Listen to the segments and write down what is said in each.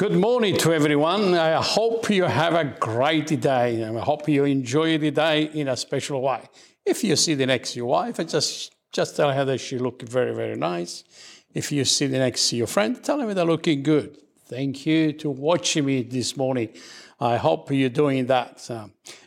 Good morning to everyone. I hope you have a great day. I hope you enjoy the day in a special way. If you see the next your wife, just just tell her that she looks very very nice. If you see the next your friend, tell them they're looking good. Thank you to watching me this morning. I hope you're doing that.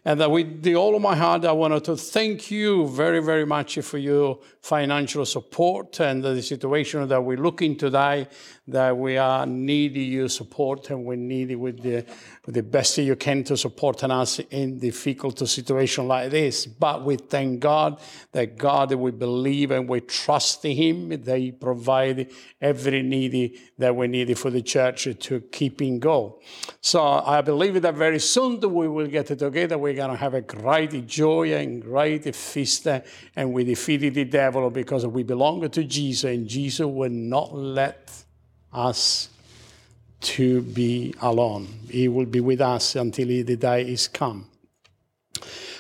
and with the, all of my heart, I wanted to thank you very, very much for your financial support and the situation that we're looking today, that we are needing your support and we need it with the, with the best you can to support us in difficult situation like this. But we thank God that God, we believe and we trust in Him. They provide every need that we need for the church to keep in go. So I believe that very soon we will get together. We're going to have a great joy and great feast, and we defeated the devil because we belong to Jesus, and Jesus will not let us to be alone. He will be with us until the day is come.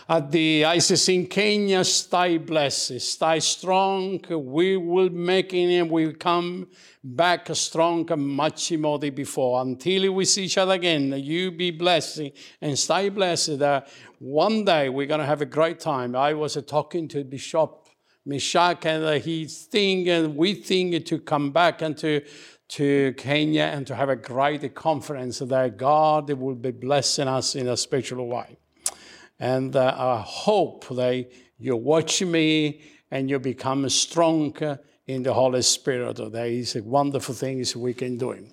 At the ICC in Kenya, stay blessed, stay strong. We will make it and we come back strong much more than before. Until we see each other again, you be blessed and stay blessed. Uh, one day we're going to have a great time. I was uh, talking to Bishop Meshach and uh, he's thinking and we think to come back and to to Kenya and to have a great conference that God will be blessing us in a special way. And uh, I hope that you watch me and you become stronger in the Holy Spirit. There is wonderful things we can do.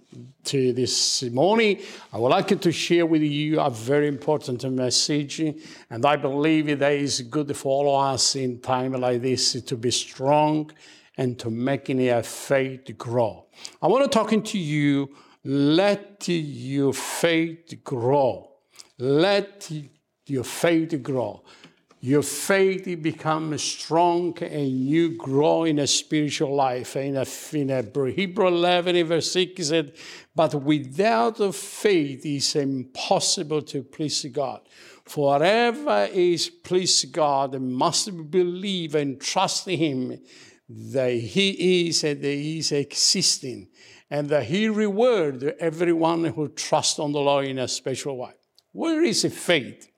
To this morning, I would like to share with you a very important message, and I believe that is good for all of us in time like this to be strong and to making our faith grow. I want to talk to you. Let your faith grow. Let your faith grow. Your faith becomes strong and you grow in a spiritual life. In a, in a Hebrew 11, verse 6 said, But without faith it's impossible to please God. For whatever is please God must believe and trust Him that He is and that He is existing, and that He reward everyone who trusts on the Lord in a special way. Where is faith?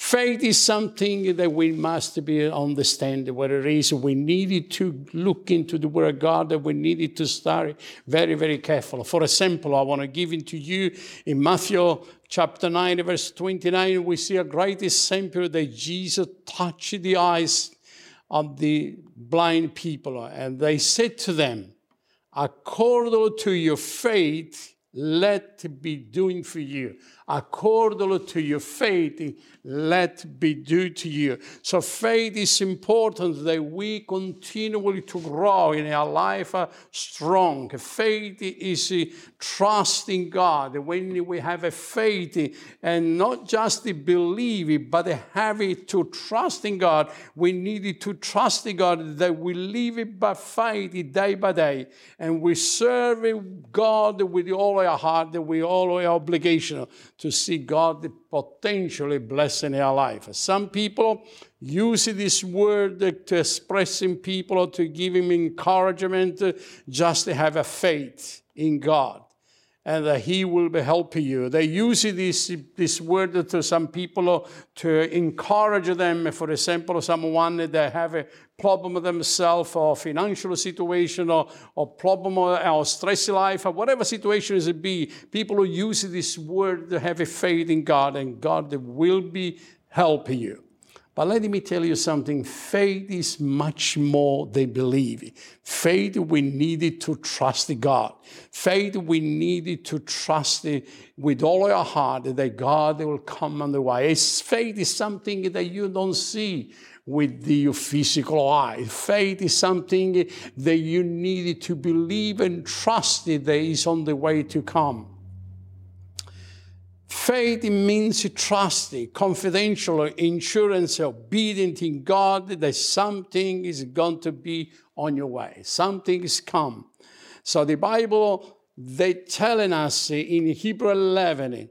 Faith is something that we must be understand what it is. We needed to look into the Word of God, that we needed to study very, very careful. For example, I want to give it to you in Matthew chapter 9, verse 29, we see a great example that Jesus touched the eyes of the blind people, and they said to them, according to your faith, let be doing for you according to your faith, let be due to you. So faith is important that we continually to grow in our life uh, strong. Faith is uh, trusting God. When we have a faith uh, and not just believe it, but have it to trust in God, we need to trust in God that we live it by faith day by day, and we serve God with all our heart, with all our obligation to see God potentially blessing our life. Some people use this word to expressing people or to give him encouragement just to have a faith in God and that he will be helping you. They use this, this word to some people to encourage them. For example, someone that have a problem with themselves or financial situation or, or problem or, or stress life or whatever situation it be, people who use this word to have a faith in God and God will be helping you. But let me tell you something faith is much more than belief. Faith, we needed to trust God. Faith, we needed to trust with all our heart that God will come on the way. Faith is something that you don't see with the physical eye. Faith is something that you need to believe and trust that is on the way to come. Faith means trusting, confidential, insurance, obedient in God that something is going to be on your way. Something is come. So the Bible, they telling us in Hebrew 11,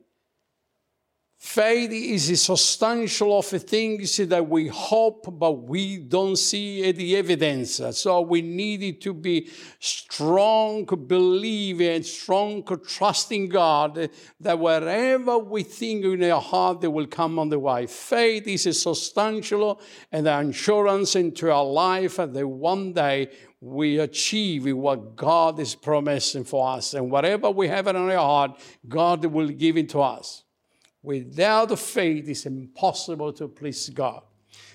Faith is a substantial of things that we hope, but we don't see the evidence. So we need it to be strong believing, and strong trusting God that wherever we think in our heart, they will come on the way. Faith is a substantial and an assurance into our life that one day we achieve what God is promising for us. And whatever we have in our heart, God will give it to us. Without faith, it's impossible to please God.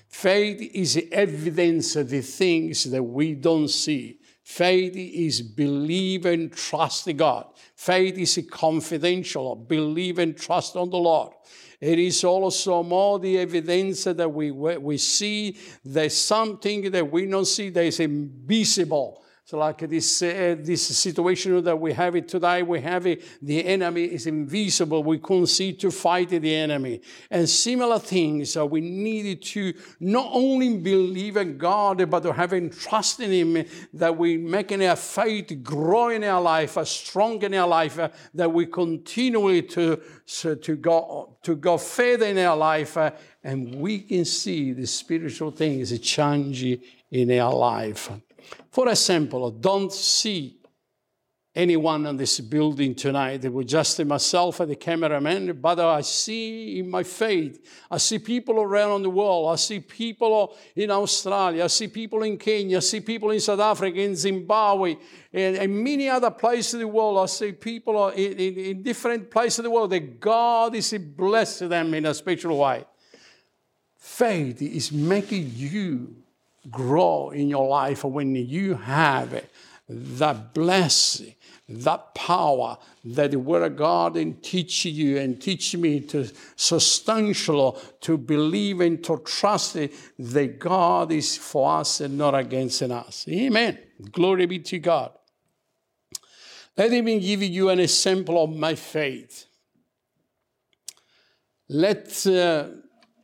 Faith is evidence of the things that we don't see. Faith is believe and trust in God. Faith is confidential, believe and trust on the Lord. It is also more the evidence that we, we see there's something that we don't see that is invisible so like this, uh, this situation that we have it today, we have it, the enemy is invisible. We couldn't see to fight the enemy. And similar things, so we needed to not only believe in God, but to having trust in Him, that we making our faith grow in our life, uh, strong in our life, uh, that we continue to, so to, go, to go further in our life, uh, and we can see the spiritual things change in our life. For example, I don't see anyone in this building tonight. It was just myself and the cameraman, but I see in my faith, I see people around the world. I see people in Australia. I see people in Kenya. I see people in South Africa, in Zimbabwe, and, and many other places in the world. I see people in, in, in different places in the world that God is blessing them in a special way. Faith is making you grow in your life when you have that blessing, that power that the Word of God and teach you and teach me to substantial to believe and to trust that God is for us and not against us. Amen. Glory be to God. Let me give you an example of my faith. Let uh,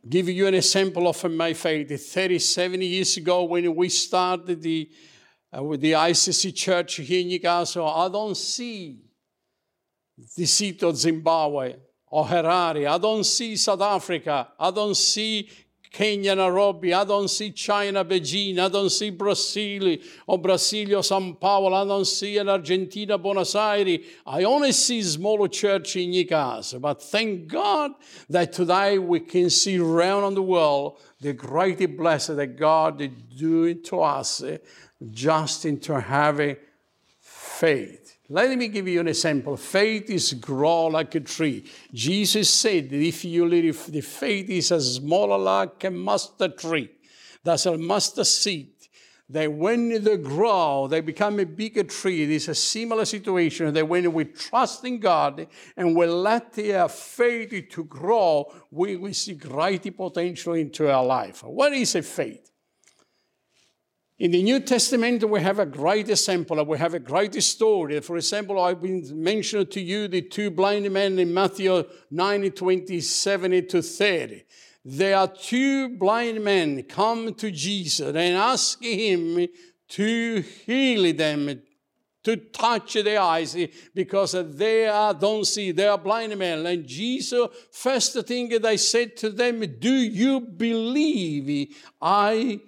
give you an example of my faith. 37 years ago, when we started the, uh, with the ICC church here in Newcastle, I don't see the seat of Zimbabwe or Harare. I don't see South Africa. I don't see Kenya, Nairobi. I don't see China, Beijing. I don't see Brazil or Brasilia, Sao Paulo. I don't see in Argentina, Buenos Aires. I only see small church in Newcastle. But thank God that today we can see around the world the great blessing that God is doing to us just into having faith. Let me give you an example. Faith is grow like a tree. Jesus said that if you if the faith is as small like a mustard tree, that's a mustard seed, that when they grow, they become a bigger tree. It is a similar situation that when we trust in God and we let their uh, faith to grow, we will see great potential into our life. What is a faith? In the New Testament, we have a great example. We have a great story. For example, I've been mentioned to you the two blind men in Matthew 9, 27 to 30. There are two blind men come to Jesus and ask him to heal them, to touch their eyes because they are, don't see, they are blind men. And Jesus, first thing they said to them, Do you believe I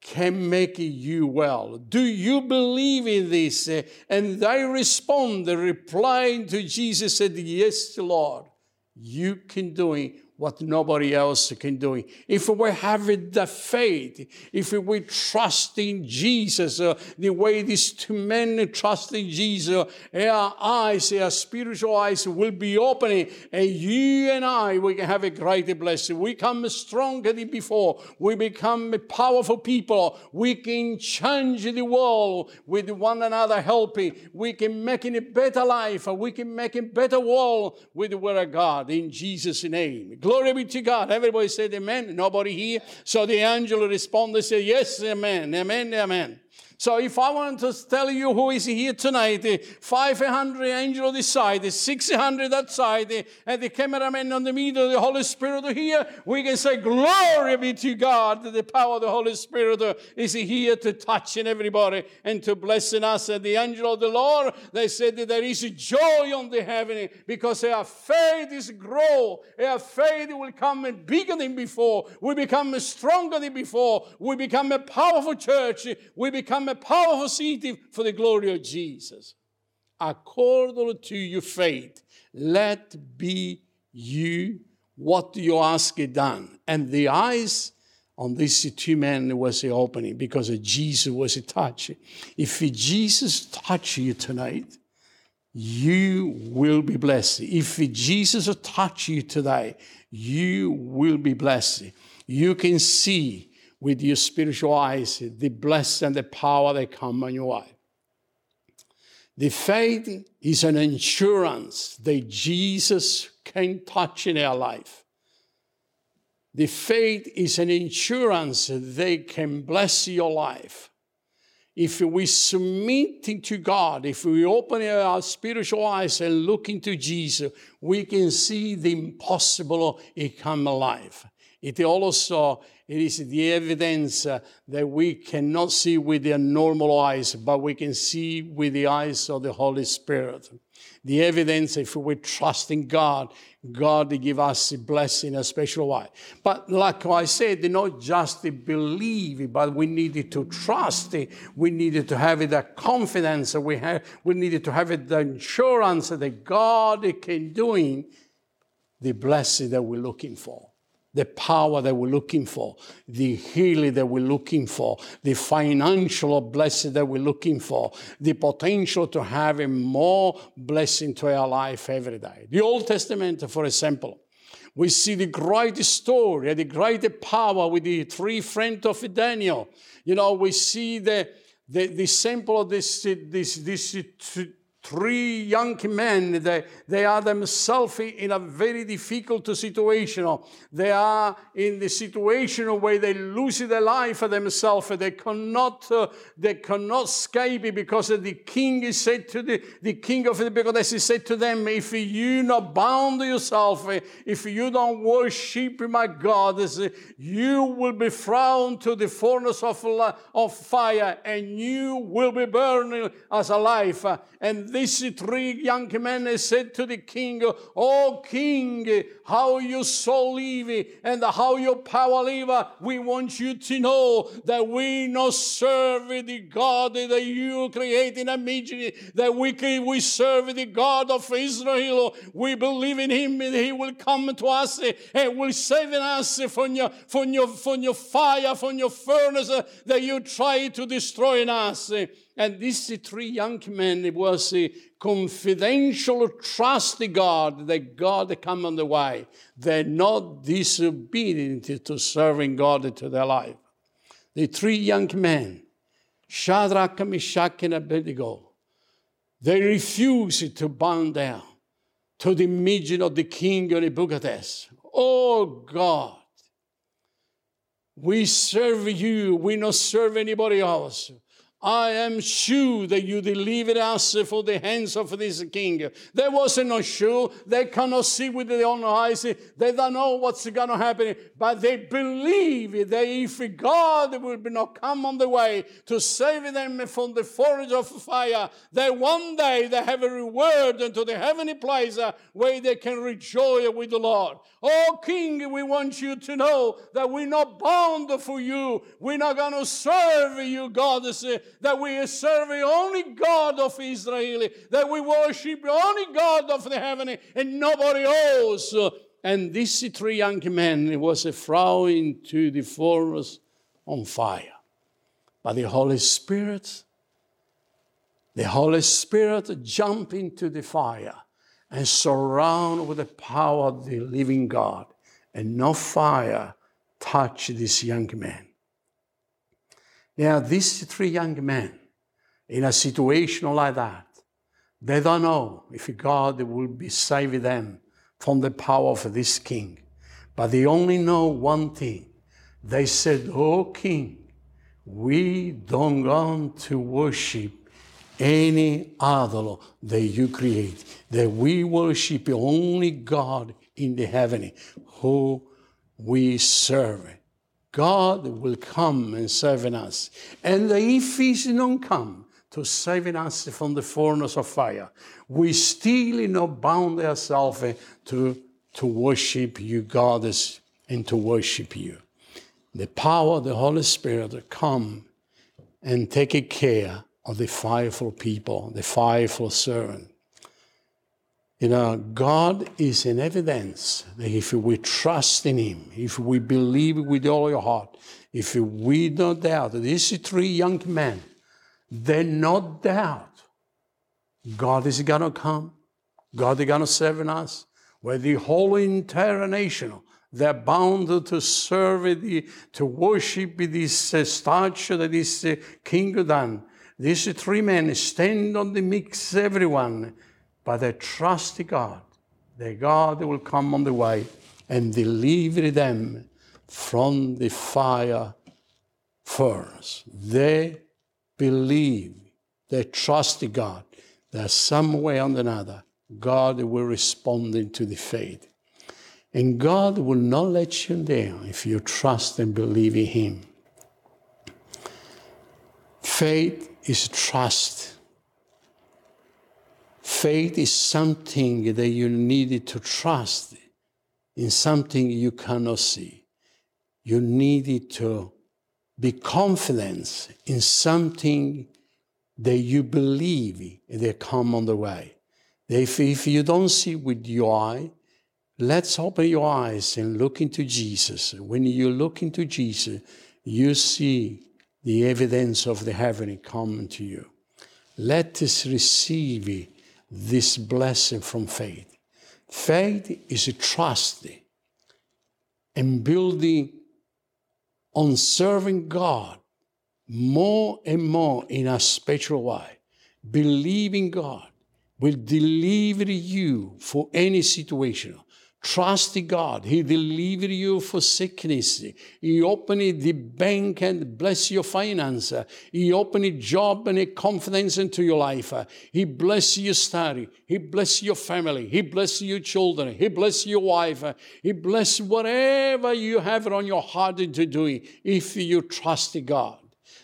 can make you well. Do you believe in this? And they respond, replying to Jesus said, Yes, Lord, you can do it what nobody else can do. If we have the faith, if we trust in Jesus, uh, the way these two men trust in Jesus, our eyes, our spiritual eyes will be opening, and you and I, we can have a greater blessing. We come stronger than before. We become powerful people. We can change the world with one another helping. We can make it a better life. We can make a better world with the Word of God in Jesus' name. Glory be to God. Everybody said amen. Nobody here. So the angel responded, said, Yes, amen, amen, amen. So if I want to tell you who is here tonight, the 500 angel on this side, the 600 that side, and the cameraman on the middle, the Holy Spirit here, we can say, Glory be to God. The power of the Holy Spirit is here to touching everybody and to blessing us. And the angel of the Lord, they said that there is joy on the heaven because their faith is grow. Their faith will come bigger than before. We become stronger than before. We become a powerful church. We become a powerful city for the glory of Jesus. According to your faith, let be you what you ask it done. And the eyes on these two men was the opening because Jesus was a touch. If Jesus touch you tonight, you will be blessed. If Jesus touch you today, you will be blessed. You can see with your spiritual eyes the blessing and the power that come on your life. The faith is an insurance that Jesus can touch in our life. The faith is an insurance they can bless your life. If we submit to God, if we open our spiritual eyes and look into Jesus, we can see the impossible come alive. It also it is the evidence that we cannot see with the normal eyes, but we can see with the eyes of the Holy Spirit. The evidence, if we trust in God, God will give us a blessing in a special way. But like I said, not just to believe, but we needed to trust it. We needed to have it, the confidence. We, have, we needed to have it, the assurance that God can doing the blessing that we're looking for the power that we're looking for, the healing that we're looking for, the financial blessing that we're looking for, the potential to have a more blessing to our life every day. The Old Testament, for example, we see the great story, the great power with the three friends of Daniel. You know, we see the the, the sample of this, this, this three young men, they, they are themselves in a very difficult situation. They are in the situation where they lose their life themselves. They cannot, uh, they cannot escape because the king is said to the, the king of the because he said to them, if you not bound yourself, if you don't worship my God, you will be thrown to the furnace of, of fire and you will be burning as alive. And these three young men said to the king, Oh king, how you soul live and how your power live, we want you to know that we not serve the God that you create in imagery, that we, we serve the God of Israel. We believe in him and he will come to us and will save us from your, from your, from your fire, from your furnace that you try to destroy in us. And these three young men, it was a confidential trust in God that God come on the way. They're not disobedient to serving God to their life. The three young men, Shadrach, Meshach, and Abednego, they refused to bow down to the image of the king of Nebuchadnezzar. Oh God, we serve you, we not serve anybody else. I am sure that you delivered us for the hands of this king. There wasn't no sure. They cannot see with their own eyes. They don't know what's going to happen. But they believe that if God will not come on the way to save them from the forge of fire, that one day they have a reward into the heavenly place uh, where they can rejoice with the Lord. Oh, King, we want you to know that we're not bound for you. We're not going to serve you, God uh, that we serve the only God of Israel, that we worship the only God of the heaven and nobody else. And these three young men was thrown into the forest on fire. But the Holy Spirit, the Holy Spirit jumped into the fire and surrounded with the power of the living God. And no fire touched this young man. Now, these three young men, in a situation like that, they don't know if God will be saving them from the power of this king. But they only know one thing. They said, Oh, king, we don't want to worship any idol that you create, that we worship only God in the heaven who we serve. God will come and save us. And if He's not come to save us from the furnace of fire, we still not bound ourselves to, to worship you, God, and to worship you. The power of the Holy Spirit come and take care of the fireful people, the fireful servant. You know, God is an evidence that if we trust in Him, if we believe with all your heart, if we don't doubt, these three young men, they not doubt God is going to come, God is going to save us, where the whole entire nation, they're bound to serve, the, to worship this uh, statue that is uh, King done. These three men stand on the mix, everyone, but they trust God. That God will come on the way and deliver them from the fire furnace. They believe, they trust God that some way or another, God will respond to the faith. And God will not let you down if you trust and believe in Him. Faith is trust. Faith is something that you need to trust in something you cannot see. You need to be confident in something that you believe they come on the way. If, if you don't see with your eye, let's open your eyes and look into Jesus. When you look into Jesus, you see the evidence of the heaven coming to you. Let us receive this blessing from faith. Faith is a trust and building on serving God more and more in a spiritual way. Believing God will deliver you for any situation. Trust God. He deliver you for sickness. He open the bank and bless your finance. He open a job and a confidence into your life. He bless your study. He bless your family. He bless your children. He bless your wife. He bless whatever you have on your heart to do if you trust God.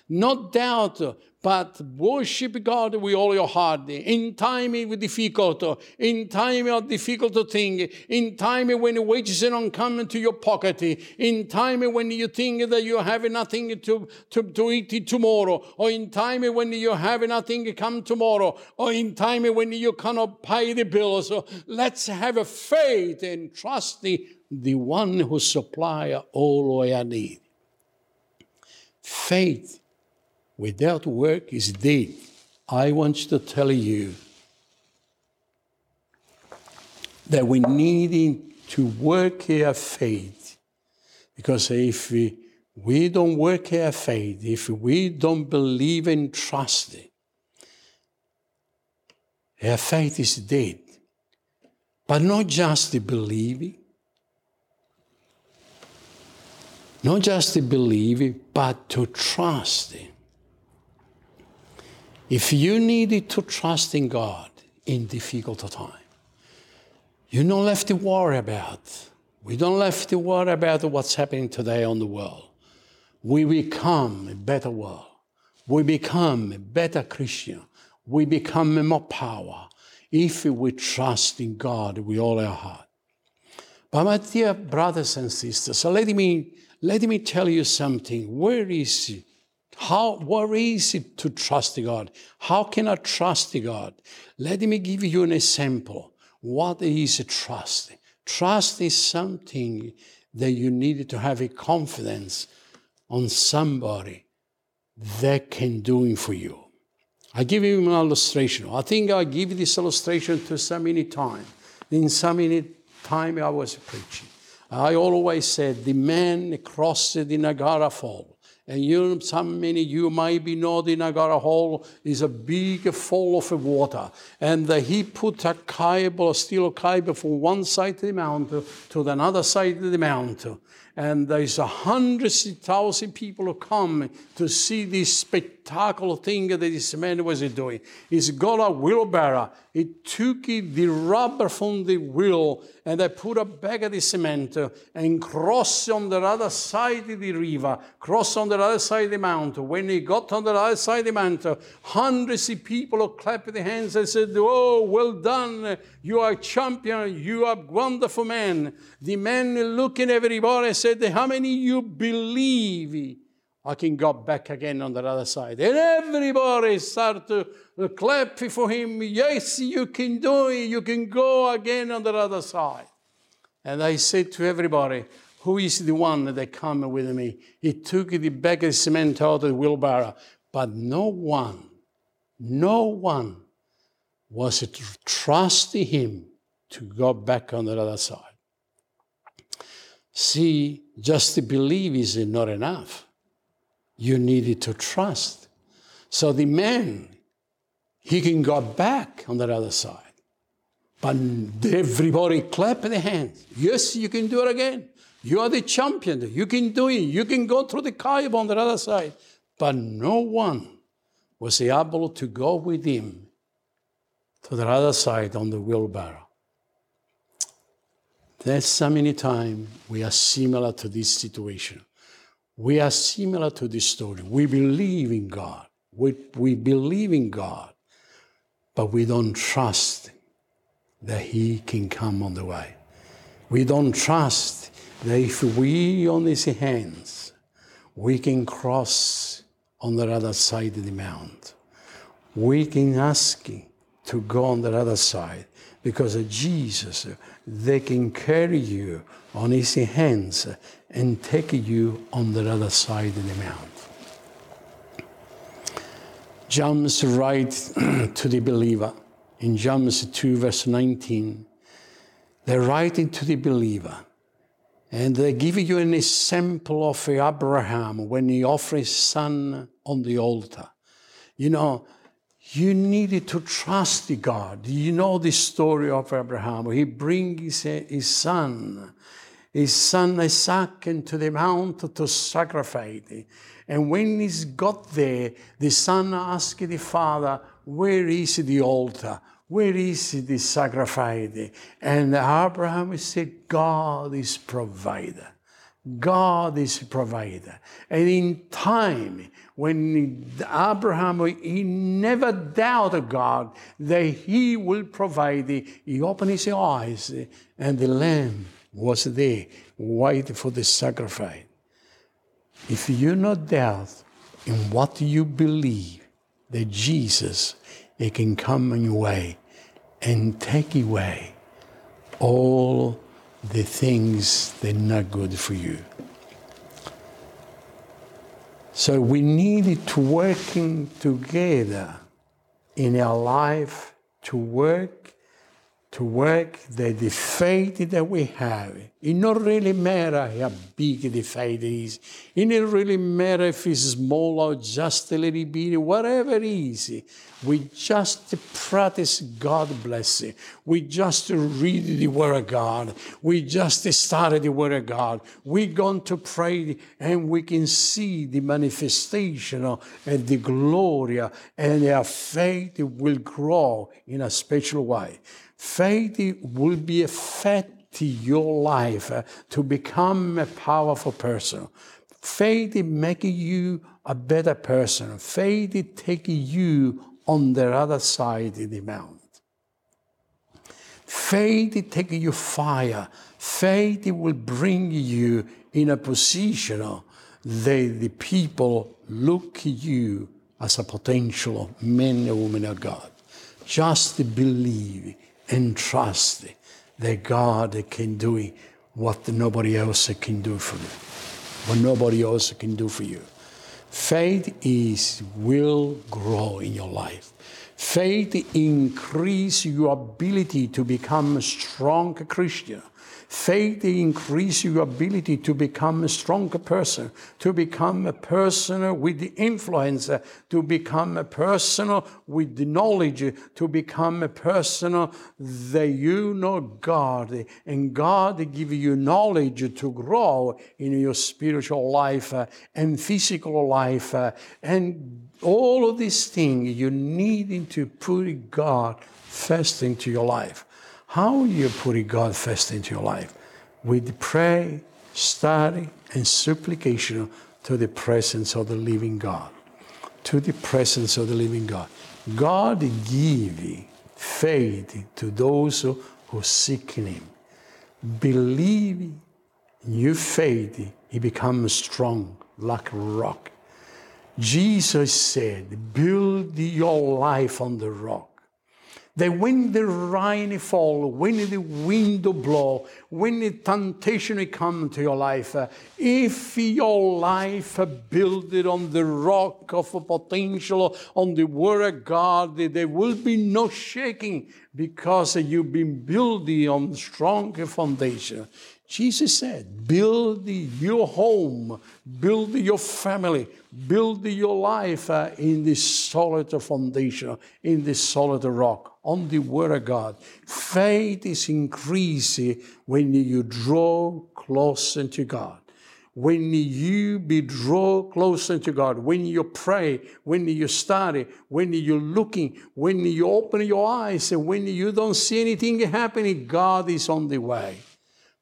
No doubt, but worship God with all your heart. In time of difficult, in time of difficult thing, in time when wages don't come to your pocket, in time when you think that you have nothing to, to, to eat tomorrow, or in time when you have nothing come tomorrow, or in time when you cannot pay the bills. So let's have a faith and trust the, the one who supply all our need. Faith without work is dead. I want to tell you that we need to work our faith. Because if we, we don't work our faith, if we don't believe and trust it, our faith is dead. But not just the believing, not just to believe but to trust it. If you needed to trust in God in difficult time, you don't have to worry about. We don't have to worry about what's happening today on the world. We become a better world. We become a better Christian. We become more power if we trust in God with all our heart. But my dear brothers and sisters, so let me let me tell you something. Where is how, what is it to trust God? How can I trust God? Let me give you an example. What is trust? Trust is something that you need to have a confidence on somebody that can do it for you. I give you an illustration. I think I give this illustration to so many times. In so many time I was preaching. I always said the man crossed the Niagara Falls and you, some many you might be know the Niagara Hall is a big fall of water. And he put a cable, a steel cable from one side of the mountain to the other side of the mountain. And there's a hundreds of thousand people who come to see this spectacular thing that this man was doing. He's got a wheelbarrow. He took the rubber from the wheel and they put a bag of the cement and crossed on the other side of the river, crossed on the other side of the mountain. When he got on the other side of the mountain, hundreds of people clapped their hands and said, Oh, well done. You are a champion. You are a wonderful man. The man looking everybody said, How many you believe I can go back again on the other side? And everybody started to clap for him. Yes, you can do it. You can go again on the other side. And I said to everybody, Who is the one that come with me? He took the bag of cement out of the wheelbarrow, but no one, no one was trusting him to go back on the other side. See, just to believe is not enough. You needed to trust. So the man, he can go back on the other side. But everybody clap their hands. Yes, you can do it again. You are the champion. You can do it. You can go through the cave on the other side. But no one was able to go with him to the other side on the wheelbarrow. There's so many times we are similar to this situation. We are similar to this story. We believe in God. We, we believe in God, but we don't trust that He can come on the way. We don't trust that if we on His hands, we can cross on the other side of the mount. We can ask Him to go on the other side because of Jesus they can carry you on easy hands and take you on the other side of the mount. James writes to the believer in James 2, verse 19. They're writing to the believer, and they give you an example of Abraham when he offered his son on the altar. You know, you needed to trust the God. You know the story of Abraham. He brings his son, his son Isaac, into the mountain to sacrifice. And when he's got there, the son asked the father, Where is the altar? Where is the sacrifice? And Abraham said, God is provider. God is provider. And in time, when Abraham, he never doubted God that he will provide. He opened his eyes and the lamb was there, waiting for the sacrifice. If you not doubt in what you believe, that Jesus, he can come in your way and take away all the things that are not good for you. So we needed to working together in our life to work, to work the faith that we have, it not really matter how big the faith is. It not really matter if it's small or just a little bit, whatever it is. We just practice God bless blessing. We just read the Word of God. We just study the Word of God. We going to pray and we can see the manifestation and the glory and our faith will grow in a special way. Faith will be affect your life uh, to become a powerful person. Faith is making you a better person. Faith is taking you on the other side of the mount. Faith is taking you fire. Faith will bring you in a position that the people look at you as a potential man and woman of God. Just believe and trust that God can do what nobody else can do for you, what nobody else can do for you. Faith is will grow in your life. Faith increase your ability to become a strong Christian. Faith increases your ability to become a stronger person, to become a person with the influence, to become a person with the knowledge, to become a person that you know God, and God give you knowledge to grow in your spiritual life uh, and physical life, uh, and all of these things you need to put God first into your life. How you put God first into your life? With prayer, study, and supplication to the presence of the living God. To the presence of the living God. God give faith to those who, who seek Him. Believe in your faith, He becomes strong like a rock. Jesus said, Build your life on the rock that when the rain fall, when the wind blow, when the temptation come to your life, if your life build it on the rock of potential, on the word of God, there will be no shaking because you've been building on strong foundation. Jesus said, build your home, build your family, build your life in this solid foundation, in this solid rock, on the Word of God. Faith is increasing when you draw closer to God. When you be draw closer to God, when you pray, when you study, when you're looking, when you open your eyes, and when you don't see anything happening, God is on the way.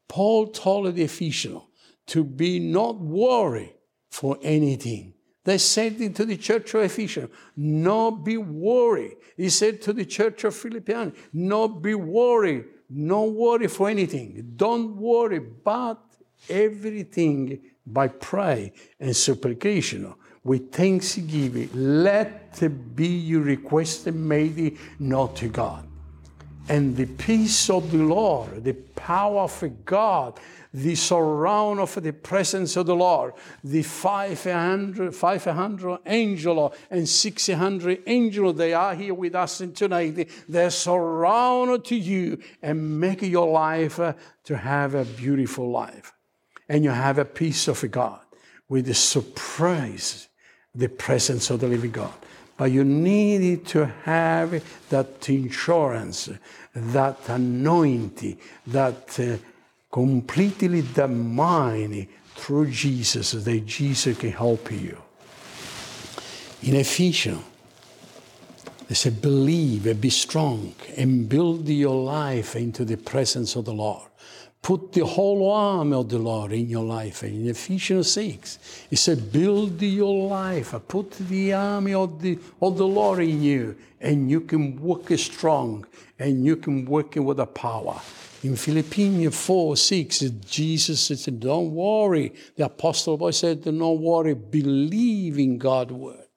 Paul told the Ephesians to be not worried for anything. They said to the church of Ephesians, not be worried. He said to the church of Philippians, not be worried, no worry for anything. Don't worry, but everything by prayer and supplication with thanksgiving. Let be your request made known to God and the peace of the Lord, the power of God, the surround of the presence of the Lord, the 500, 500 angel and 600 angel, they are here with us tonight. They surround to you and make your life uh, to have a beautiful life. And you have a peace of God with the surprise, the presence of the living God. But you need to have that insurance, that anointing, that uh, completely the mind through Jesus, that Jesus can help you. In Ephesians, they say, believe and be strong and build your life into the presence of the Lord. Put the whole arm of the Lord in your life. In Ephesians 6, he said, Build your life. Put the army of the, of the Lord in you, and you can work strong, and you can work with the power. In Philippians 4 6, Jesus said, Don't worry. The Apostle Paul said, Don't worry, believe in God's word,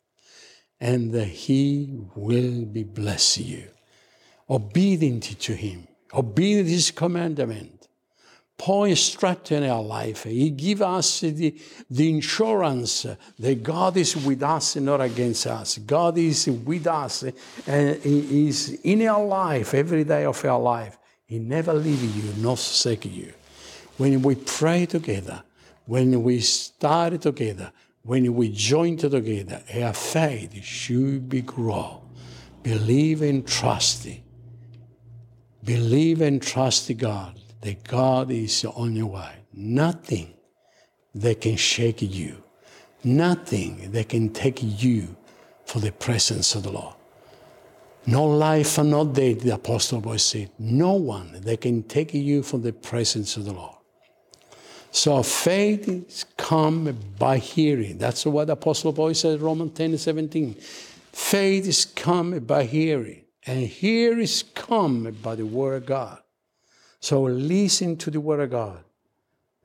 and that He will be bless you. Obedient to Him, obedient His commandment Paul instructed in our life. He give us the, the insurance that God is with us and not against us. God is with us and He is in our life every day of our life. He never leave you, nor forsake you. When we pray together, when we study together, when we join together, our faith should be grow. Believe and trust. Believe and trust God that God is on your way. Nothing that can shake you, nothing that can take you for the presence of the Lord. No life and no death, the Apostle Paul said. No one that can take you from the presence of the Lord. So faith is come by hearing. That's what the Apostle Paul said, Romans 10 17. Faith is come by hearing, and hearing is come by the word of God. So listen to the Word of God.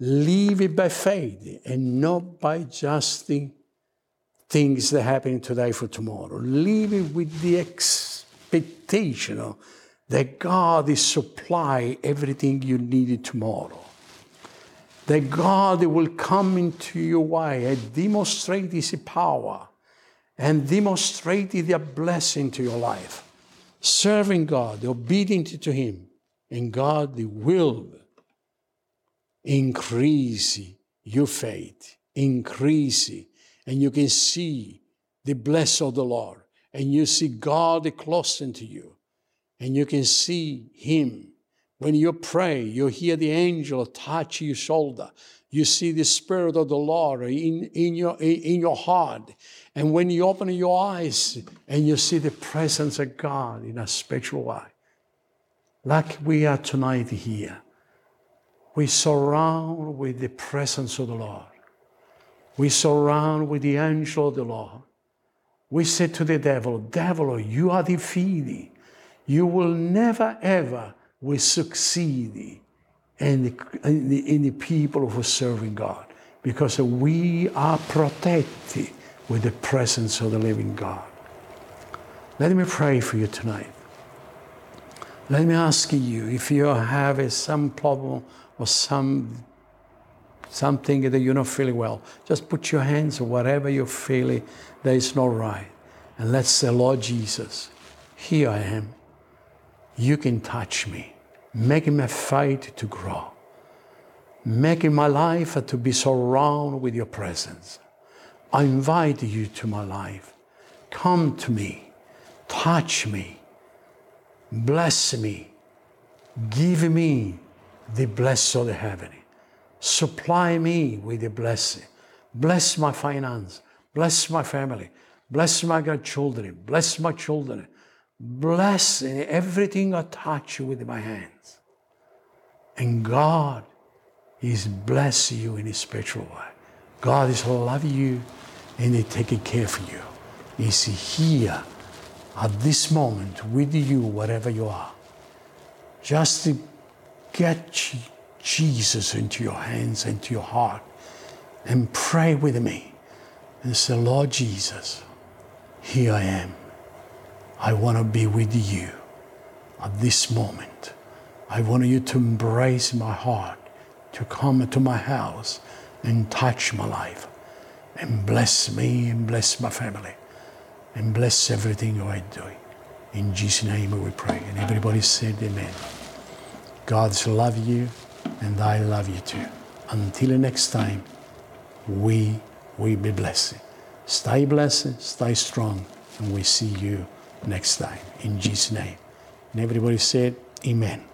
Live it by faith and not by just the things that happen today for tomorrow. Live it with the expectation that God is supply everything you need tomorrow. That God will come into your way and demonstrate His power and demonstrate their blessing to your life. Serving God, obedient to Him, and God will increase your faith, increase, and you can see the blessing of the Lord, and you see God close to you, and you can see Him. When you pray, you hear the angel touch your shoulder. You see the Spirit of the Lord in, in, your, in your heart. And when you open your eyes and you see the presence of God in a spiritual way, like we are tonight here, we surround with the presence of the Lord. We surround with the angel of the Lord. We say to the devil, Devil, you are defeated. You will never ever will succeed in the, in the, in the people who are serving God because we are protected with the presence of the living God. Let me pray for you tonight. Let me ask you if you have some problem or some something that you're not feeling well, just put your hands or whatever you're feeling that is not right. And let's say, Lord Jesus, here I am. You can touch me, making my faith to grow, making my life to be surrounded with your presence. I invite you to my life. Come to me, touch me, bless me, give me the blessing of the heaven. Supply me with the blessing. Bless my finance. Bless my family. Bless my grandchildren. Bless my children. Bless everything I touch with my hands. And God is blessing you in a spiritual way. God is loving you and He's taking care of you. He's here at this moment with you, wherever you are. Just to get Jesus into your hands, into your heart, and pray with me and say, Lord Jesus, here I am. I want to be with you at this moment. I want you to embrace my heart, to come to my house and touch my life, and bless me and bless my family, and bless everything you are doing. In Jesus' name we pray. And everybody said, Amen. God's love you, and I love you too. Until next time, we will be blessed. Stay blessed, stay strong, and we see you next time. In Jesus' name. And everybody said, Amen.